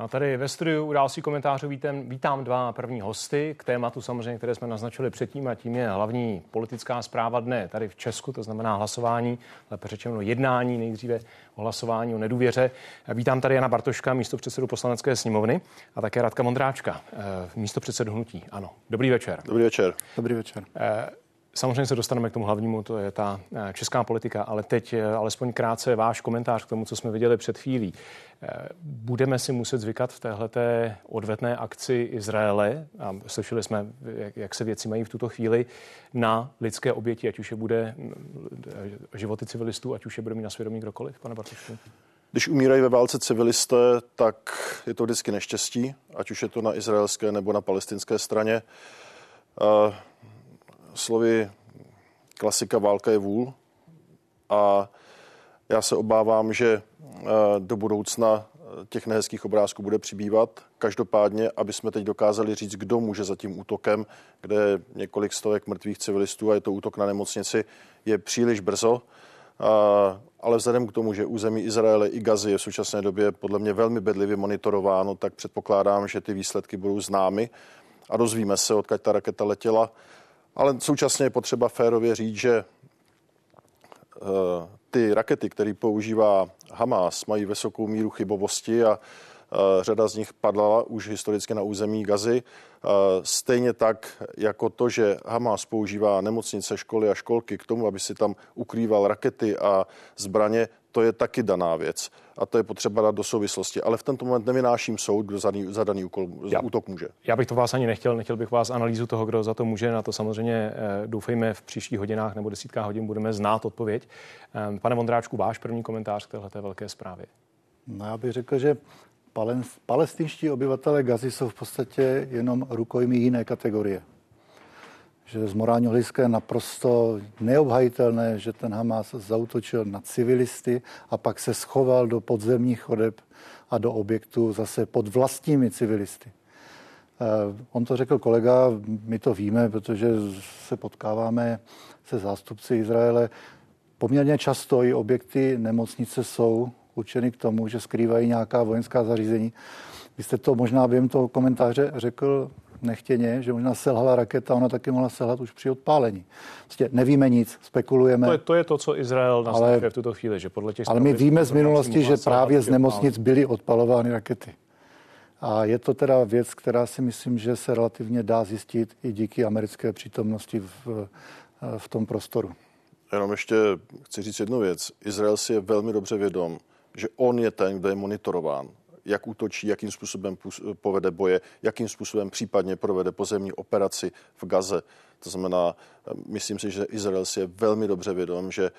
No tady ve studiu u další komentářů vítám, vítám dva první hosty k tématu samozřejmě, které jsme naznačili předtím a tím je hlavní politická zpráva dne tady v Česku, to znamená hlasování, lépe řečeno jednání nejdříve o hlasování o nedůvěře. Vítám tady Jana Bartoška, místo předsedu poslanecké sněmovny a také Radka Mondráčka, eh, místo předsedu hnutí. Ano, dobrý večer. Dobrý večer. Dobrý večer. Eh, Samozřejmě se dostaneme k tomu hlavnímu, to je ta eh, česká politika, ale teď eh, alespoň krátce váš komentář k tomu, co jsme viděli před chvílí. Eh, budeme si muset zvykat v téhleté odvetné akci Izraele, a slyšeli jsme, jak se věci mají v tuto chvíli, na lidské oběti, ať už je bude životy civilistů, ať už je bude mít na svědomí kdokoliv, pane Bartošku? Když umírají ve válce civilisté, tak je to vždycky neštěstí, ať už je to na izraelské nebo na palestinské straně slovy klasika válka je vůl a já se obávám, že eh, do budoucna eh, těch nehezkých obrázků bude přibývat. Každopádně, aby jsme teď dokázali říct, kdo může za tím útokem, kde je několik stovek mrtvých civilistů a je to útok na nemocnici, je příliš brzo. Ale vzhledem k tomu, že území Izraele i Gazy je v současné době podle mě velmi bedlivě monitorováno, tak předpokládám, že ty výsledky budou známy a dozvíme se, odkud ta raketa letěla ale současně je potřeba férově říct, že eh, ty rakety, které používá Hamas, mají vysokou míru chybovosti a eh, řada z nich padla už historicky na území Gazy. Eh, stejně tak jako to, že Hamas používá nemocnice, školy a školky k tomu, aby si tam ukrýval rakety a zbraně, to je taky daná věc a to je potřeba dát do souvislosti. Ale v tento moment nevynáším soud, kdo za, za daný úkol, já, útok může. Já bych to vás ani nechtěl, nechtěl bych vás analýzu toho, kdo za to může. Na to samozřejmě eh, doufejme v příštích hodinách nebo desítkách hodin budeme znát odpověď. Eh, pane Vondráčku, váš první komentář k této velké zprávě. No já bych řekl, že palestinští obyvatele Gazy jsou v podstatě jenom rukojmí jiné kategorie že z morálního hlediska je naprosto neobhajitelné, že ten Hamas zautočil na civilisty a pak se schoval do podzemních chodeb a do objektů zase pod vlastními civilisty. Eh, on to řekl kolega, my to víme, protože se potkáváme se zástupci Izraele. Poměrně často i objekty nemocnice jsou určeny k tomu, že skrývají nějaká vojenská zařízení. Vy jste to možná během toho komentáře řekl nechtěně, že možná selhala raketa, ona taky mohla selhat už při odpálení. Prostě nevíme nic, spekulujeme. To je to, je to co Izrael nastavuje v tuto chvíli, že podle těch Ale my víme z minulosti, že právě z nemocnic byly odpalovány rakety. A je to teda věc, která si myslím, že se relativně dá zjistit i díky americké přítomnosti v, v tom prostoru. Jenom ještě chci říct jednu věc. Izrael si je velmi dobře vědom, že on je ten, kdo je monitorován jak útočí, jakým způsobem povede boje, jakým způsobem případně provede pozemní operaci v Gaze. To znamená, myslím si, že Izrael si je velmi dobře vědom, že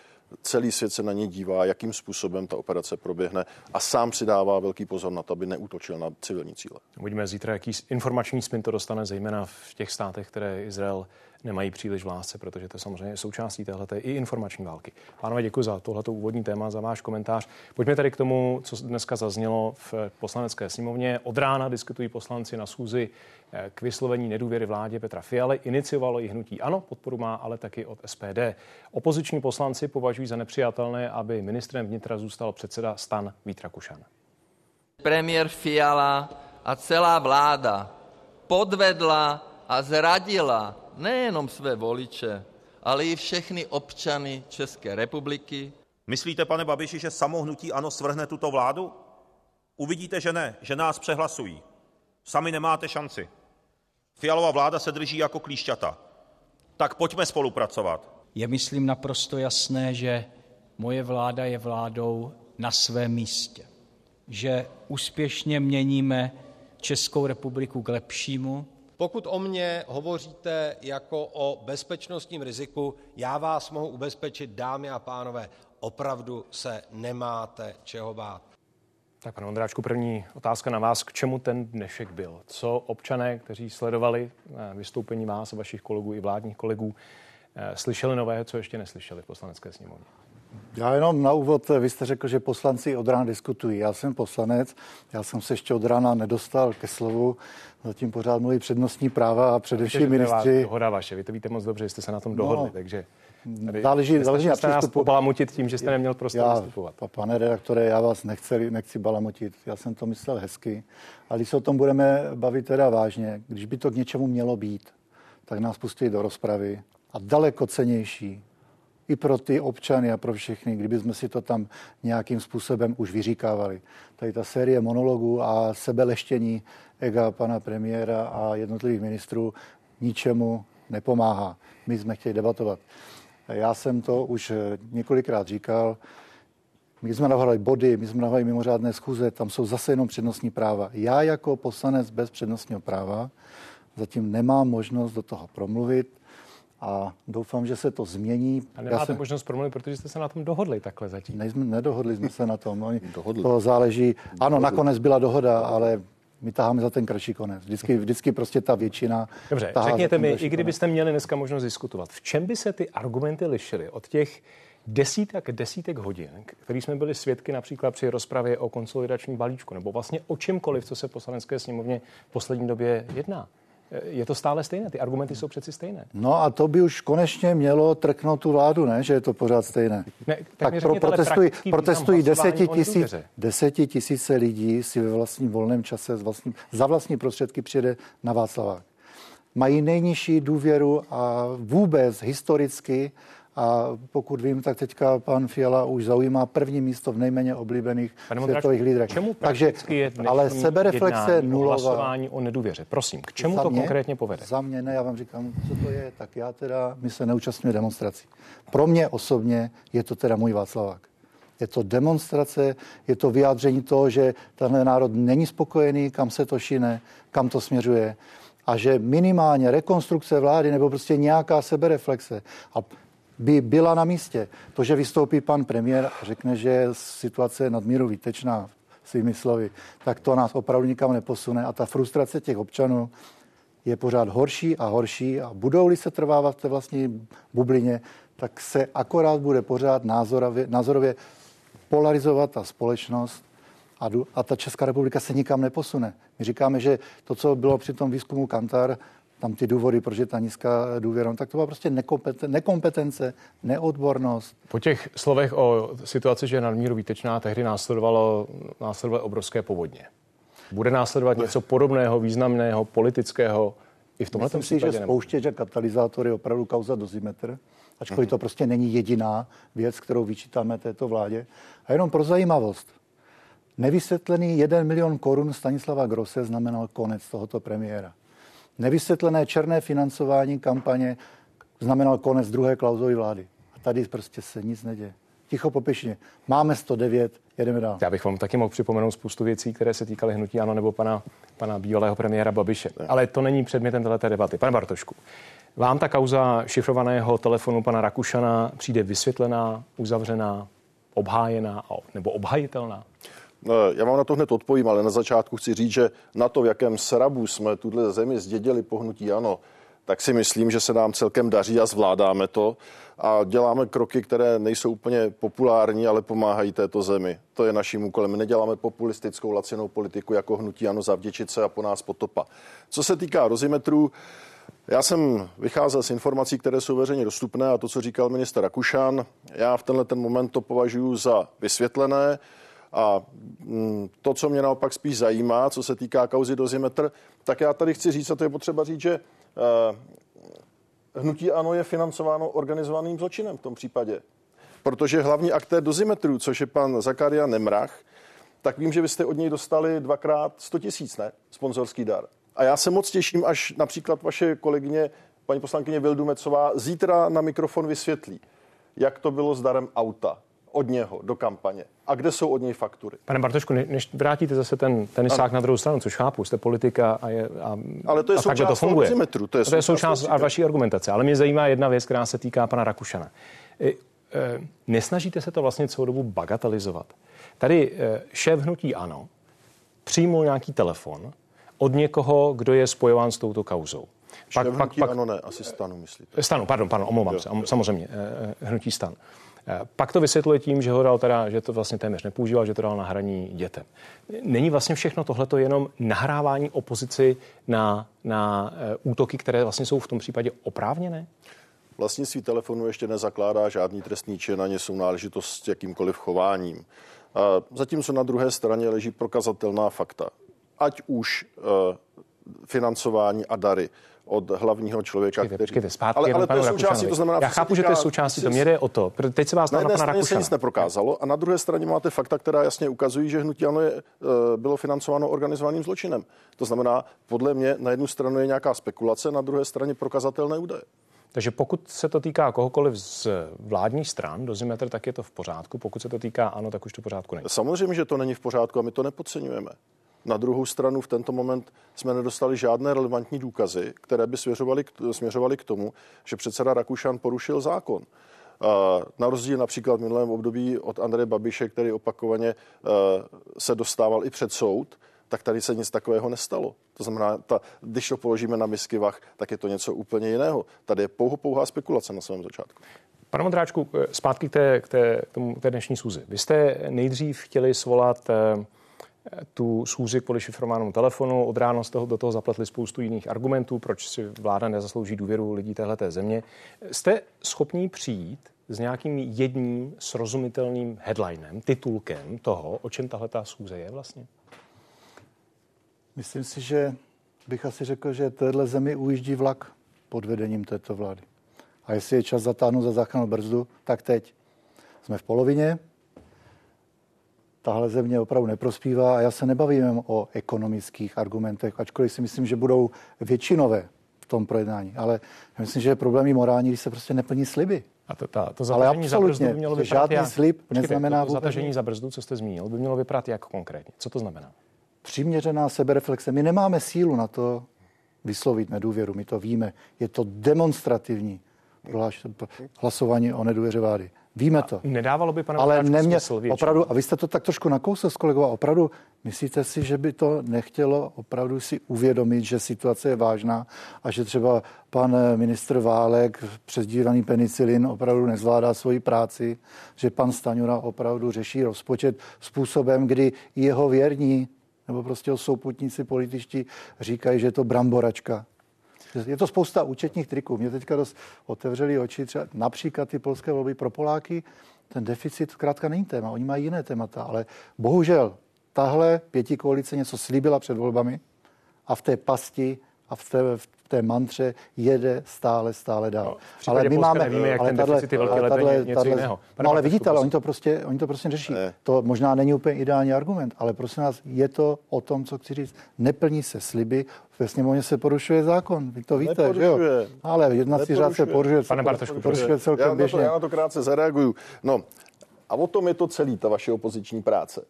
celý svět se na ně dívá, jakým způsobem ta operace proběhne a sám si dává velký pozor na to, aby neútočil na civilní cíle. Uvidíme zítra, jaký informační spin to dostane, zejména v těch státech, které Izrael nemají příliš v lásce, protože to samozřejmě součástí téhle i informační války. Pánové, děkuji za tohleto úvodní téma, za váš komentář. Pojďme tady k tomu, co dneska zaznělo v poslanecké sněmovně. Od rána diskutují poslanci na schůzi eh, k vyslovení nedůvěry vládě Petra Fialy. Iniciovalo i hnutí ANO, podporu má ale taky od SPD. Opoziční poslanci považují za nepřijatelné, aby ministrem vnitra zůstal předseda stan Vítra Kušan. Premiér Fiala a celá vláda podvedla a zradila nejenom své voliče, ale i všechny občany České republiky. Myslíte, pane Babiši, že samo hnutí ANO svrhne tuto vládu? Uvidíte, že ne, že nás přehlasují. Sami nemáte šanci. Fialová vláda se drží jako klíšťata. Tak pojďme spolupracovat. Je myslím naprosto jasné, že moje vláda je vládou na svém místě. Že úspěšně měníme Českou republiku k lepšímu, pokud o mně hovoříte jako o bezpečnostním riziku, já vás mohu ubezpečit, dámy a pánové, opravdu se nemáte čeho bát. Tak, pane Ondráčku, první otázka na vás. K čemu ten dnešek byl? Co občané, kteří sledovali eh, vystoupení vás a vašich kolegů i vládních kolegů, eh, slyšeli nového, co ještě neslyšeli v poslanecké sněmovně? Já jenom na úvod, vy jste řekl, že poslanci od rána diskutují. Já jsem poslanec, já jsem se ještě od rána nedostal ke slovu, zatím pořád mluví přednostní práva a především ministři. Dohoda vaše, vy to víte moc dobře, jste se na tom dohodli, no, takže tady záleží, záleží na přístupu. Balamutit tím, že jste neměl prostor já, vystupovat. Pane redaktore, já vás nechci, nechci balamutit, já jsem to myslel hezky, ale když se o tom budeme bavit teda vážně, když by to k něčemu mělo být, tak nás pustí do rozpravy a daleko cenější i pro ty občany a pro všechny, kdyby jsme si to tam nějakým způsobem už vyříkávali. Tady ta série monologů a sebeleštění ega pana premiéra a jednotlivých ministrů ničemu nepomáhá. My jsme chtěli debatovat. Já jsem to už několikrát říkal. My jsme navrhli body, my jsme navrhli mimořádné schůze, tam jsou zase jenom přednostní práva. Já jako poslanec bez přednostního práva zatím nemám možnost do toho promluvit a doufám, že se to změní. A nemáte jsem... možnost promluvit, protože jste se na tom dohodli takhle zatím. Nejsme, nedohodli jsme se na tom. Oni, dohodli. To záleží. Ano, dohodli. nakonec byla dohoda, ale my taháme za ten kratší konec. Vždycky, vždycky prostě ta většina. Dobře, řekněte mi, i kdybyste měli dneska možnost diskutovat, v čem by se ty argumenty lišily od těch desítek, desítek hodin, který jsme byli svědky například při rozpravě o konsolidačním balíčku, nebo vlastně o čemkoliv, co se v poslanecké sněmovně v poslední době jedná? Je to stále stejné, ty argumenty jsou přeci stejné. No a to by už konečně mělo trknout tu vládu, ne, že je to pořád stejné. Ne, tak tak pro, protestují, protestují deseti, tisíc, deseti tisíce lidí si ve vlastním volném čase z vlastní, za vlastní prostředky přijede na Václavák. Mají nejnižší důvěru a vůbec historicky a pokud vím, tak teďka pan Fiala už zaujímá první místo v nejméně oblíbených Pane světových lídrech. Čemu Takže, je ale sebereflexe nulová. Hlasování o nedůvěře. Prosím, k čemu za to mě, konkrétně povede? Za mě ne, já vám říkám, co to je. Tak já teda, my se neúčastňujeme demonstrací. Pro mě osobně je to teda můj Václavák. Je to demonstrace, je to vyjádření toho, že tenhle národ není spokojený, kam se to šine, kam to směřuje a že minimálně rekonstrukce vlády nebo prostě nějaká sebereflexe. A by byla na místě. To, že vystoupí pan premiér a řekne, že situace nadmíru výtečná svými slovy, tak to nás opravdu nikam neposune a ta frustrace těch občanů je pořád horší a horší a budou-li se trvávat v té vlastní bublině, tak se akorát bude pořád názorově, názorově polarizovat ta společnost a, a ta Česká republika se nikam neposune. My říkáme, že to, co bylo při tom výzkumu Kantar, tam ty důvody, proč je ta nízká důvěra, no, tak to byla prostě nekompetence, neodbornost. Po těch slovech o situaci, že je nadmíru výtečná, tehdy následovalo, následovalo obrovské povodně. Bude následovat něco podobného, významného, politického i v tomhle Myslím si, že spouštěč a katalyzátor je opravdu kauza dozimetr, ačkoliv to prostě není jediná věc, kterou vyčítáme této vládě. A jenom pro zajímavost. Nevysvětlený 1 milion korun Stanislava Grose znamenal konec tohoto premiéra. Nevysvětlené černé financování kampaně znamenal konec druhé klauzové vlády. A tady prostě se nic neděje. Ticho popěšně. Máme 109, jedeme dál. Já bych vám taky mohl připomenout spoustu věcí, které se týkaly hnutí Ano nebo pana, pana bývalého premiéra Babiše. Ale to není předmětem této debaty. Pane Bartošku, vám ta kauza šifrovaného telefonu pana Rakušana přijde vysvětlená, uzavřená, obhájená nebo obhajitelná? No, já vám na to hned odpovím, ale na začátku chci říct, že na to, v jakém srabu jsme tuhle zemi zdědili pohnutí ano, tak si myslím, že se nám celkem daří a zvládáme to a děláme kroky, které nejsou úplně populární, ale pomáhají této zemi. To je naším úkolem. My neděláme populistickou lacinou politiku jako hnutí ano zavděčit se a po nás potopa. Co se týká rozimetrů, já jsem vycházel z informací, které jsou veřejně dostupné a to, co říkal minister Rakušan, já v tenhle ten moment to považuji za vysvětlené. A mm, to, co mě naopak spíš zajímá, co se týká kauzy dozimetr, tak já tady chci říct, a to je potřeba říct, že eh, hnutí ANO je financováno organizovaným zločinem v tom případě. Protože hlavní aktér dozimetrů, což je pan Zakaria Nemrach, tak vím, že vy jste od něj dostali dvakrát 100 tisíc, ne? Sponzorský dar. A já se moc těším, až například vaše kolegyně, paní poslankyně Vildumecová, zítra na mikrofon vysvětlí, jak to bylo s darem auta od něho do kampaně a kde jsou od něj faktury. Pane Bartošku, než vrátíte zase ten tenisák na druhou stranu, což chápu, jste politika a, je, a, ale to je a součást to funguje. Zimetru, to je, to je součást a vaší argumentace. Ale mě zajímá jedna věc, která se týká pana Rakušana. E, e, nesnažíte se to vlastně celou dobu bagatelizovat. Tady e, šéf hnutí ANO přijmul nějaký telefon od někoho, kdo je spojován s touto kauzou. Pak, pak, pak, ano, ne, asi stanu, myslíte. Stanu, pardon, pardon, omlouvám jo, se, jo. samozřejmě, eh, hnutí stan. Pak to vysvětluje tím, že ho dal teda, že to vlastně téměř nepoužíval, že to dal na hraní dětem. Není vlastně všechno tohleto jenom nahrávání opozici na, na útoky, které vlastně jsou v tom případě oprávněné? Vlastnictví telefonu ještě nezakládá žádný trestný čin ani náležitost s jakýmkoliv chováním. Zatímco na druhé straně leží prokazatelná fakta. Ať už eh, financování a dary od hlavního člověka, počkejte, který... Počkejte, zpátky ale, ale to je součástí, to znamená... Já chápu, že to je součástí, to mě jde o to. Teď se vás na jedné straně se nic neprokázalo a na druhé straně máte fakta, která jasně ukazují, že hnutí ano je, eh, bylo financováno organizovaným zločinem. To znamená, podle mě na jednu stranu je nějaká spekulace, na druhé straně prokazatelné údaje. Takže pokud se to týká kohokoliv z vládních stran, dozimetr, tak je to v pořádku. Pokud se to týká ano, tak už to v pořádku není. Samozřejmě, že to není v pořádku a my to nepodceňujeme. Na druhou stranu v tento moment jsme nedostali žádné relevantní důkazy, které by směřovaly k, směřovaly k tomu, že předseda Rakušan porušil zákon. Na rozdíl například v minulém období od Andreje Babiše, který opakovaně se dostával i před soud, tak tady se nic takového nestalo. To znamená, ta, když to položíme na misky vach, tak je to něco úplně jiného. Tady je pouho pouhá spekulace na svém začátku. Pane Modráčku, eh, zpátky k té, k té, k tomu, k té dnešní schůzi. Vy jste nejdřív chtěli svolat eh, tu schůzi kvůli šifrovanému telefonu. Od rána toho, do toho zapletli spoustu jiných argumentů, proč si vláda nezaslouží důvěru lidí téhleté země. Jste schopní přijít s nějakým jedním srozumitelným headlinem, titulkem toho, o čem tahle schůze je vlastně? Myslím si, že bych asi řekl, že téhle zemi ujíždí vlak pod vedením této vlády. A jestli je čas zatáhnout za záchrannou brzdu, tak teď. Jsme v polovině, tahle země opravdu neprospívá a já se nebavím o ekonomických argumentech, ačkoliv si myslím, že budou většinové v tom projednání. Ale myslím, že je problém i morální, když se prostě neplní sliby. A to, ta, to Ale absolutně, za mělo vypadat žádný jak? slib Počkejte, neznamená... To, to zatažení za brzdu, co jste zmínil, by mělo vypadat jak konkrétně? Co to znamená? přiměřená sebereflexe. My nemáme sílu na to vyslovit nedůvěru, my to víme. Je to demonstrativní hlasování o nedůvěře vlády. Víme to. A nedávalo by, pane Ale nemě, opravdu, a vy jste to tak trošku nakousl s kolegou, opravdu myslíte si, že by to nechtělo opravdu si uvědomit, že situace je vážná a že třeba pan ministr Válek, přezdívaný penicilin, opravdu nezvládá svoji práci, že pan Staňura opravdu řeší rozpočet způsobem, kdy jeho věrní nebo prostě souputníci političtí říkají, že je to bramboračka. Je to spousta účetních triků. Mě teďka dost otevřeli oči, třeba například ty polské volby pro Poláky, ten deficit zkrátka není téma, oni mají jiné témata, ale bohužel tahle pěti koalice něco slíbila před volbami a v té pasti a v té, v té mantře jede stále, stále dál. No, ale my máme, nevíme, jak ale ten tato, deficit je velký, ale tato, něco jiného. no ale vidíte, ale oni to prostě, oni to prostě řeší. Ne. To možná není úplně ideální argument, ale prosím nás, je to o tom, co chci říct. Neplní se sliby, ve sněmovně se porušuje zákon, vy to víte, že jo? Ale jednací řád se porušuje, Pane Bartošku, porušuje celkem já běžně. To, já na to krátce zareaguju. No, a o tom je to celý, ta vaše opoziční práce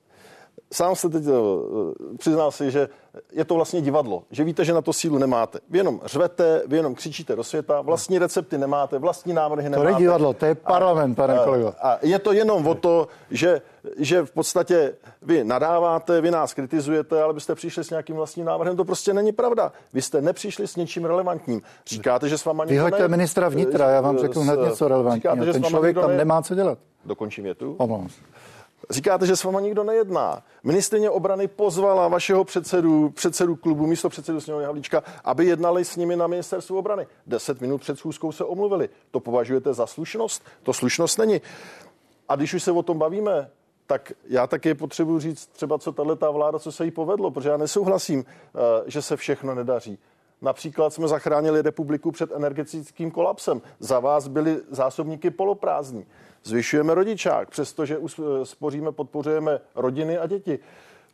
sám jste teď uh, přiznal si, že je to vlastně divadlo, že víte, že na to sílu nemáte. Vy jenom řvete, vy jenom křičíte do světa, vlastní recepty nemáte, vlastní návrhy nemáte. To není divadlo, to je parlament, a, pane kolego. A je to jenom o to, že, že v podstatě vy nadáváte, vy nás kritizujete, ale byste přišli s nějakým vlastním návrhem. To prostě není pravda. Vy jste nepřišli s něčím relevantním. Říkáte, že s váma nikdo Vyhoďte ne... ministra vnitra, já vám řeknu hned něco relevantního. Ten člověk tam ne... nemá co dělat. Dokončím je tu. Omlouvám se. Říkáte, že s váma nikdo nejedná. Ministrině obrany pozvala vašeho předsedu, předsedu klubu, místo předsedu sněmovny Havlíčka, aby jednali s nimi na ministerstvu obrany. Deset minut před schůzkou se omluvili. To považujete za slušnost? To slušnost není. A když už se o tom bavíme, tak já taky potřebuji říct třeba, co tahle ta vláda, co se jí povedlo, protože já nesouhlasím, eh, že se všechno nedaří. Například jsme zachránili republiku před energetickým kolapsem. Za vás byly zásobníky poloprázdní. Zvyšujeme rodičák, přestože spoříme, podpořujeme rodiny a děti.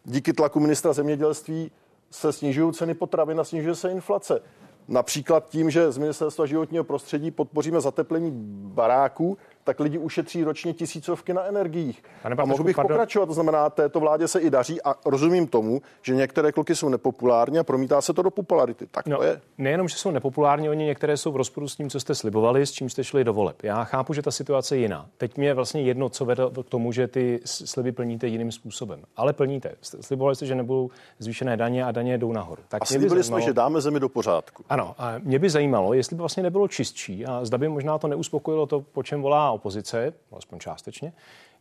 Díky tlaku ministra zemědělství se snižují ceny potravin a snižuje se inflace. Například tím, že z Ministerstva životního prostředí podpoříme zateplení baráků, tak lidi ušetří ročně tisícovky na energiích. Pane a Bartošku, mohl bych pardon. pokračovat, to znamená, této vládě se i daří a rozumím tomu, že některé kroky jsou nepopulární a promítá se to do popularity. Tak No, to je. nejenom, že jsou nepopulární, oni některé jsou v rozporu s tím, co jste slibovali, s čím jste šli do voleb. Já chápu, že ta situace je jiná. Teď mě je vlastně jedno, co vedlo k tomu, že ty sliby plníte jiným způsobem. Ale plníte. Slibovali jste, že nebudou zvýšené daně a daně jdou nahoru. Tak A by slíbili jsme, zajímalo- že dáme zemi do pořádku. Ano, a mě by zajímalo, jestli by vlastně nebylo čistší a zda by možná to neuspokojilo to, po čem volá opozice, alespoň částečně,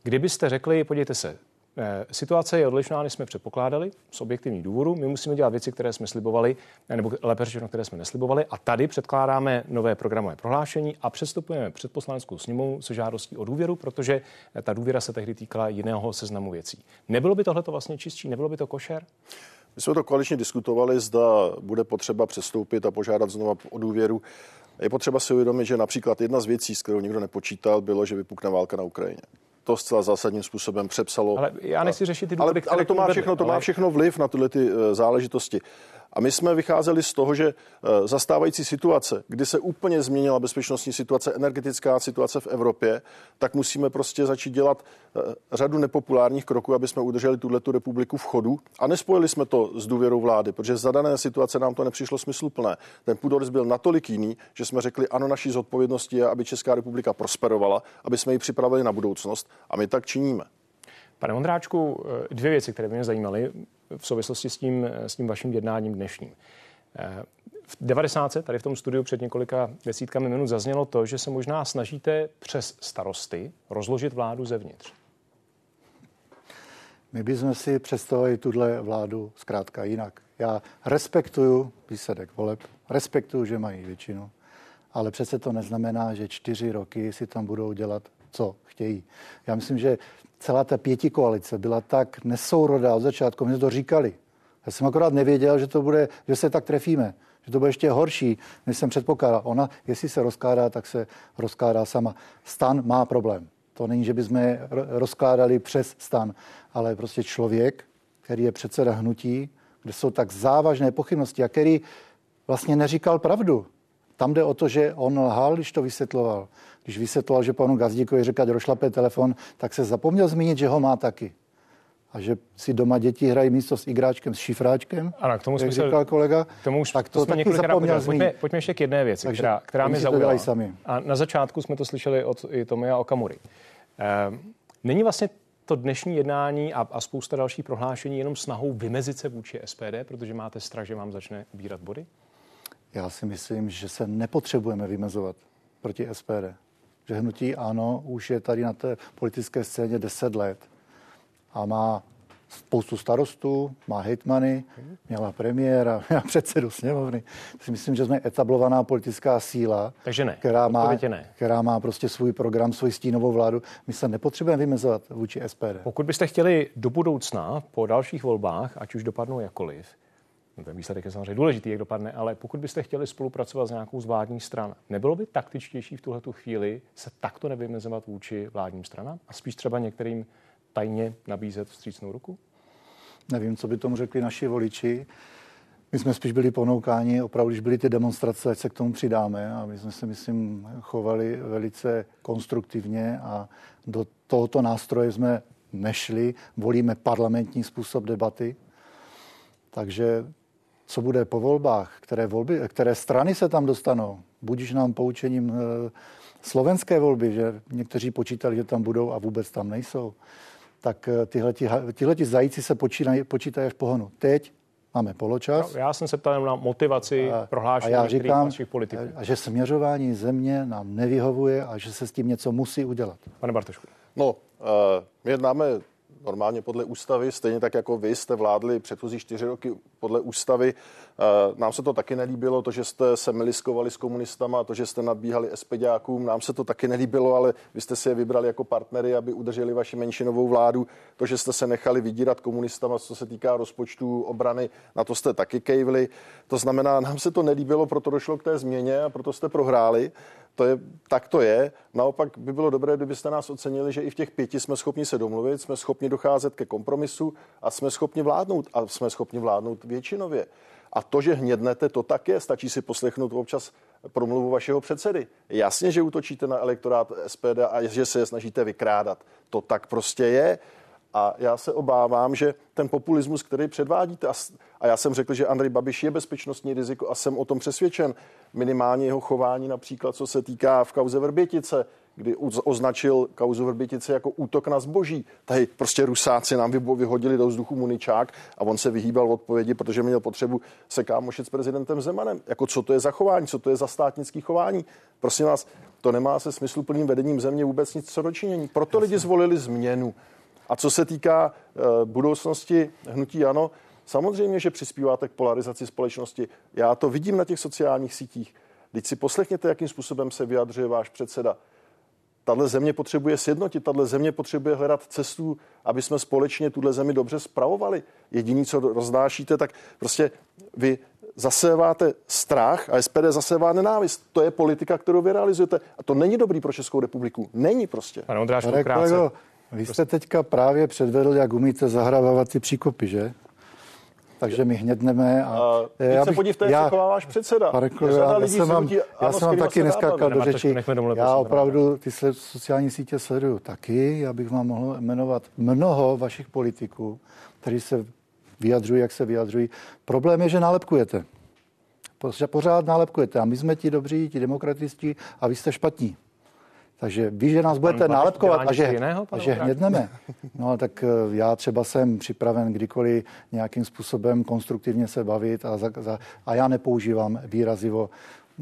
kdybyste řekli, podívejte se, eh, situace je odlišná, než jsme předpokládali z objektivních důvodů. My musíme dělat věci, které jsme slibovali, eh, nebo lépe řečeno, které jsme neslibovali. A tady předkládáme nové programové prohlášení a předstupujeme před poslaneckou sněmovou se žádostí o důvěru, protože eh, ta důvěra se tehdy týkala jiného seznamu věcí. Nebylo by tohle vlastně čistší, nebylo by to košer? My jsme to koaličně diskutovali, zda bude potřeba přestoupit a požádat znovu o důvěru. Je potřeba si uvědomit, že například jedna z věcí, s kterou nikdo nepočítal, bylo, že vypukne válka na Ukrajině. To zcela zásadním způsobem přepsalo. Ale já nechci řešit ty ale, důvody, které ale k to má všechno, to ale- má všechno vliv na tyhle ty eh, záležitosti. A my jsme vycházeli z toho, že eh, zastávající situace, kdy se úplně změnila bezpečnostní situace, energetická situace v Evropě, tak musíme prostě začít dělat eh, řadu nepopulárních kroků, aby jsme udrželi tuhle republiku v chodu. A nespojili jsme to s důvěrou vlády, protože za dané situace nám to nepřišlo smysluplné. Ten půdorys byl natolik jiný, že jsme řekli, ano, naší zodpovědností je, aby Česká republika prosperovala, aby jsme ji připravili na budoucnost. A my tak činíme. Pane Ondráčku, eh, dvě věci, které by mě zajímaly v souvislosti s tím, eh, s tím vaším jednáním dnešním. Eh, V 90. tady v tom studiu před několika desítkami minut zaznělo to, že se možná snažíte přes starosty rozložit vládu zevnitř. My bychom si představili tuhle vládu zkrátka jinak. Já respektuju výsledek voleb, respektuju, že mají většinu, ale přece to neznamená, že čtyři roky si tam budou dělat, co chtějí. Já myslím, že celá ta pěti koalice byla tak nesourodá od začátku, my jsme to říkali. Já jsem akorát nevěděl, že to bude, že se tak trefíme, že to bude ještě horší, než jsem předpokládal. Ona, jestli se rozkládá, tak se rozkládá sama. Stan má problém. To není, že bychom rozkládali přes stan, ale prostě člověk, který je předseda hnutí, kde jsou tak závažné pochybnosti a který vlastně neříkal pravdu. Tam jde o to, že on lhal, když to vysvětloval. Když vysvětloval, že panu Gazdíkovi říká, rošlape telefon, tak se zapomněl zmínit, že ho má taky. A že si doma děti hrají místo s igráčkem, s šifráčkem, Ano, k tomu jak jsme se- říkal kolega, K tomu už tak to, to, jsme taky zapomněl zmínit. Pojďme, pojďme ještě k jedné věci, Takže která, která mě zaujala. sami. A na začátku jsme to slyšeli od i Tomia Okamury. Ehm, Není vlastně to dnešní jednání a, a spousta dalších prohlášení jenom snahou vymezit se vůči SPD, protože máte strach, že vám začne ubírat body? Já si myslím, že se nepotřebujeme vymezovat proti SPD. Že hnutí ano, už je tady na té politické scéně 10 let a má spoustu starostů, má hejtmany, měla premiéra, měla předsedu sněmovny. Si myslím, že jsme etablovaná politická síla, Takže ne. která, má, ne. která má prostě svůj program, svůj stínovou vládu. My se nepotřebujeme vymezovat vůči SPD. Pokud byste chtěli do budoucna po dalších volbách, ať už dopadnou jakoliv, ten výsledek je samozřejmě důležitý, jak dopadne, ale pokud byste chtěli spolupracovat s nějakou z vládních stran, nebylo by taktičtější v tuhle chvíli se takto nevymezovat vůči vládním stranám a spíš třeba některým tajně nabízet vstřícnou ruku? Nevím, co by tomu řekli naši voliči. My jsme spíš byli ponoukáni, opravdu, když byly ty demonstrace, ať se k tomu přidáme a my jsme se, myslím, chovali velice konstruktivně a do tohoto nástroje jsme nešli. Volíme parlamentní způsob debaty. Takže co bude po volbách, které, volby, které strany se tam dostanou, budíš nám poučením eh, slovenské volby, že někteří počítali, že tam budou a vůbec tam nejsou, tak eh, tyhleti, tyhleti zajíci se počínají, počítají až pohonu. Teď máme poločas. Já jsem se ptal na motivaci A, a prohlášení já některých říkám, vašich politiků. a že směřování země nám nevyhovuje a že se s tím něco musí udělat. Pane Bartošku. No, uh, my jednáme normálně podle ústavy, stejně tak jako vy jste vládli předchozí čtyři roky podle ústavy. Uh, nám se to taky nelíbilo, to, že jste se miliskovali s komunistama, to, že jste nadbíhali SPDákům, nám se to taky nelíbilo, ale vy jste si je vybrali jako partnery, aby udrželi vaši menšinovou vládu. To, že jste se nechali vydírat komunistama, co se týká rozpočtu obrany, na to jste taky kejvli. To znamená, nám se to nelíbilo, proto došlo k té změně a proto jste prohráli. To je, tak to je. Naopak by bylo dobré, kdybyste nás ocenili, že i v těch pěti jsme schopni se domluvit, jsme schopni docházet ke kompromisu a jsme schopni vládnout a jsme schopni vládnout většinově. A to, že hnědnete, to tak je. Stačí si poslechnout občas promluvu vašeho předsedy. Jasně, že útočíte na elektorát SPD a že se je snažíte vykrádat. To tak prostě je. A já se obávám, že ten populismus, který předvádíte, a já jsem řekl, že Andrej Babiš je bezpečnostní riziko a jsem o tom přesvědčen, minimálně jeho chování například, co se týká v kauze Vrbětice, kdy označil kauzu Vrbětice jako útok na zboží. Tady prostě rusáci nám vyhodili do vzduchu muničák a on se vyhýbal odpovědi, protože měl potřebu se kámošit s prezidentem Zemanem. Jako co to je za chování, co to je za státnický chování. Prosím vás, to nemá se smysluplným vedením země vůbec nic co dočinění. Proto lidi zvolili změnu. A co se týká uh, budoucnosti hnutí ano, samozřejmě, že přispíváte k polarizaci společnosti. Já to vidím na těch sociálních sítích. Teď si poslechněte, jakým způsobem se vyjadřuje váš předseda. Tahle země potřebuje sjednotit, tahle země potřebuje hledat cestu, aby jsme společně tuhle zemi dobře spravovali. Jediný, co roznášíte, tak prostě vy zaséváte strach a SPD zasévá nenávist. To je politika, kterou vy realizujete. A to není dobrý pro Českou republiku. Není prostě. Pane Ondrášku, kolego, vy jste teďka právě předvedl, jak umíte zahrávat ty příkopy, že? takže my hnědneme. A, a já se podívejte, jak se chová váš předseda. Pareklo, já, já, jsem vám, já jsem vám taky neskákal do řeči. Já opravdu ty sociální sítě sleduju taky. Já bych vám mohl jmenovat mnoho vašich politiků, kteří se vyjadřují, jak se vyjadřují. Problém je, že nálepkujete. Pořád nálepkujete. A my jsme ti dobří, ti demokratičtí a vy jste špatní. Takže vy, že nás budete nálepkovat a že, jiného, a že hnědneme, no tak eh, já třeba jsem připraven kdykoliv nějakým způsobem konstruktivně se bavit a, za, za, a já nepoužívám výrazivo,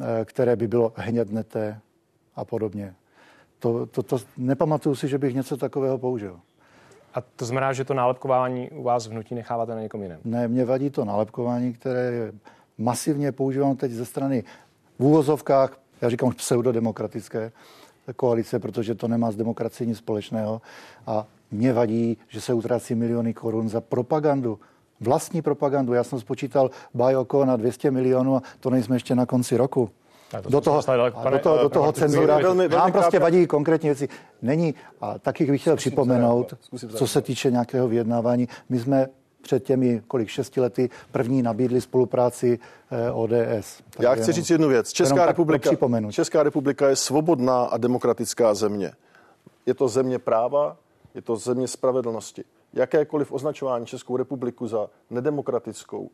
eh, které by bylo hnědnete a podobně. To, to, to, nepamatuju si, že bych něco takového použil. A to znamená, že to nálepkování u vás v hnutí necháváte na někom jiném? Ne, mě vadí to nálepkování, které je masivně používám teď ze strany v úvozovkách, já říkám už pseudodemokratické, koalice, protože to nemá s demokracií nic společného. A mě vadí, že se utrácí miliony korun za propagandu. Vlastní propagandu. Já jsem spočítal Bajoko na 200 milionů a to nejsme ještě na konci roku. To do toho, pane, do toho, do toho cenzura. Velmi, velmi Nám prostě vadí konkrétní věci. Není, a taky bych chtěl připomenout, co se týče nějakého vyjednávání, my jsme před těmi kolik šesti lety první nabídli spolupráci eh, ODS. Tak Já chci říct jednu věc. Česká republika, Česká republika je svobodná a demokratická země. Je to země práva, je to země spravedlnosti. Jakékoliv označování Českou republiku za nedemokratickou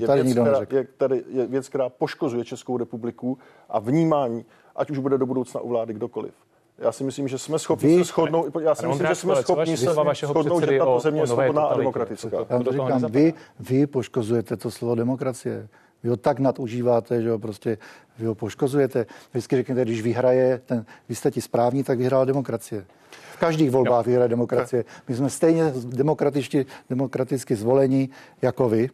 to tady je, věc, která, je, tady je věc, která poškozuje Českou republiku a vnímání, ať už bude do budoucna u vlády kdokoliv. Já si myslím, že jsme schopni Vy, se shodnout, já si myslím, že jsme schopni se shodnout, že tato země je svobodná a demokratická. Já to říkám, vy, vy poškozujete to slovo demokracie. Vy ho tak nadužíváte, že ho prostě vy ho poškozujete. Vždycky řeknete, když vyhraje, ten, vy jste ti správní, tak vyhrála demokracie. V každých volbách vyhraje demokracie. My jsme stejně demokraticky, demokraticky zvolení jako vy.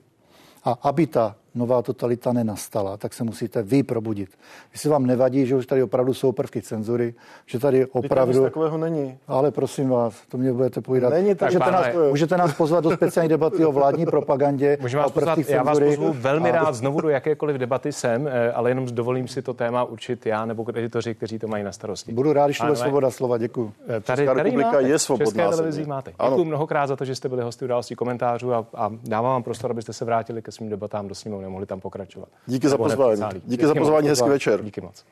A aby ta nová totalita nenastala, tak se musíte vy probudit. Jestli vám nevadí, že už tady opravdu jsou prvky cenzury, že tady opravdu... Nic takového není. Ale prosím vás, to mě budete povídat. Není tak, můžete, nás, můžete nás pozvat do speciální debaty o vládní propagandě. Můžeme vás pozvat, já vás pozvu velmi a... rád znovu do jakékoliv debaty sem, eh, ale jenom dovolím si to téma určit já nebo editoři, kteří to mají na starosti. Budu rád, když bude svoboda slova, děkuji. Eh, tady, Česká tady republika máte, je svobodná. České televizí máte. Děkuji mnohokrát za to, že jste byli hosty událostí komentářů a, a dávám vám prostor, abyste se vrátili ke svým debatám do sněmovny, mohli tam pokračovat pokračovat. Díky za pozvání. Díky, Díky za pozvání, hezký večer. Díky moc.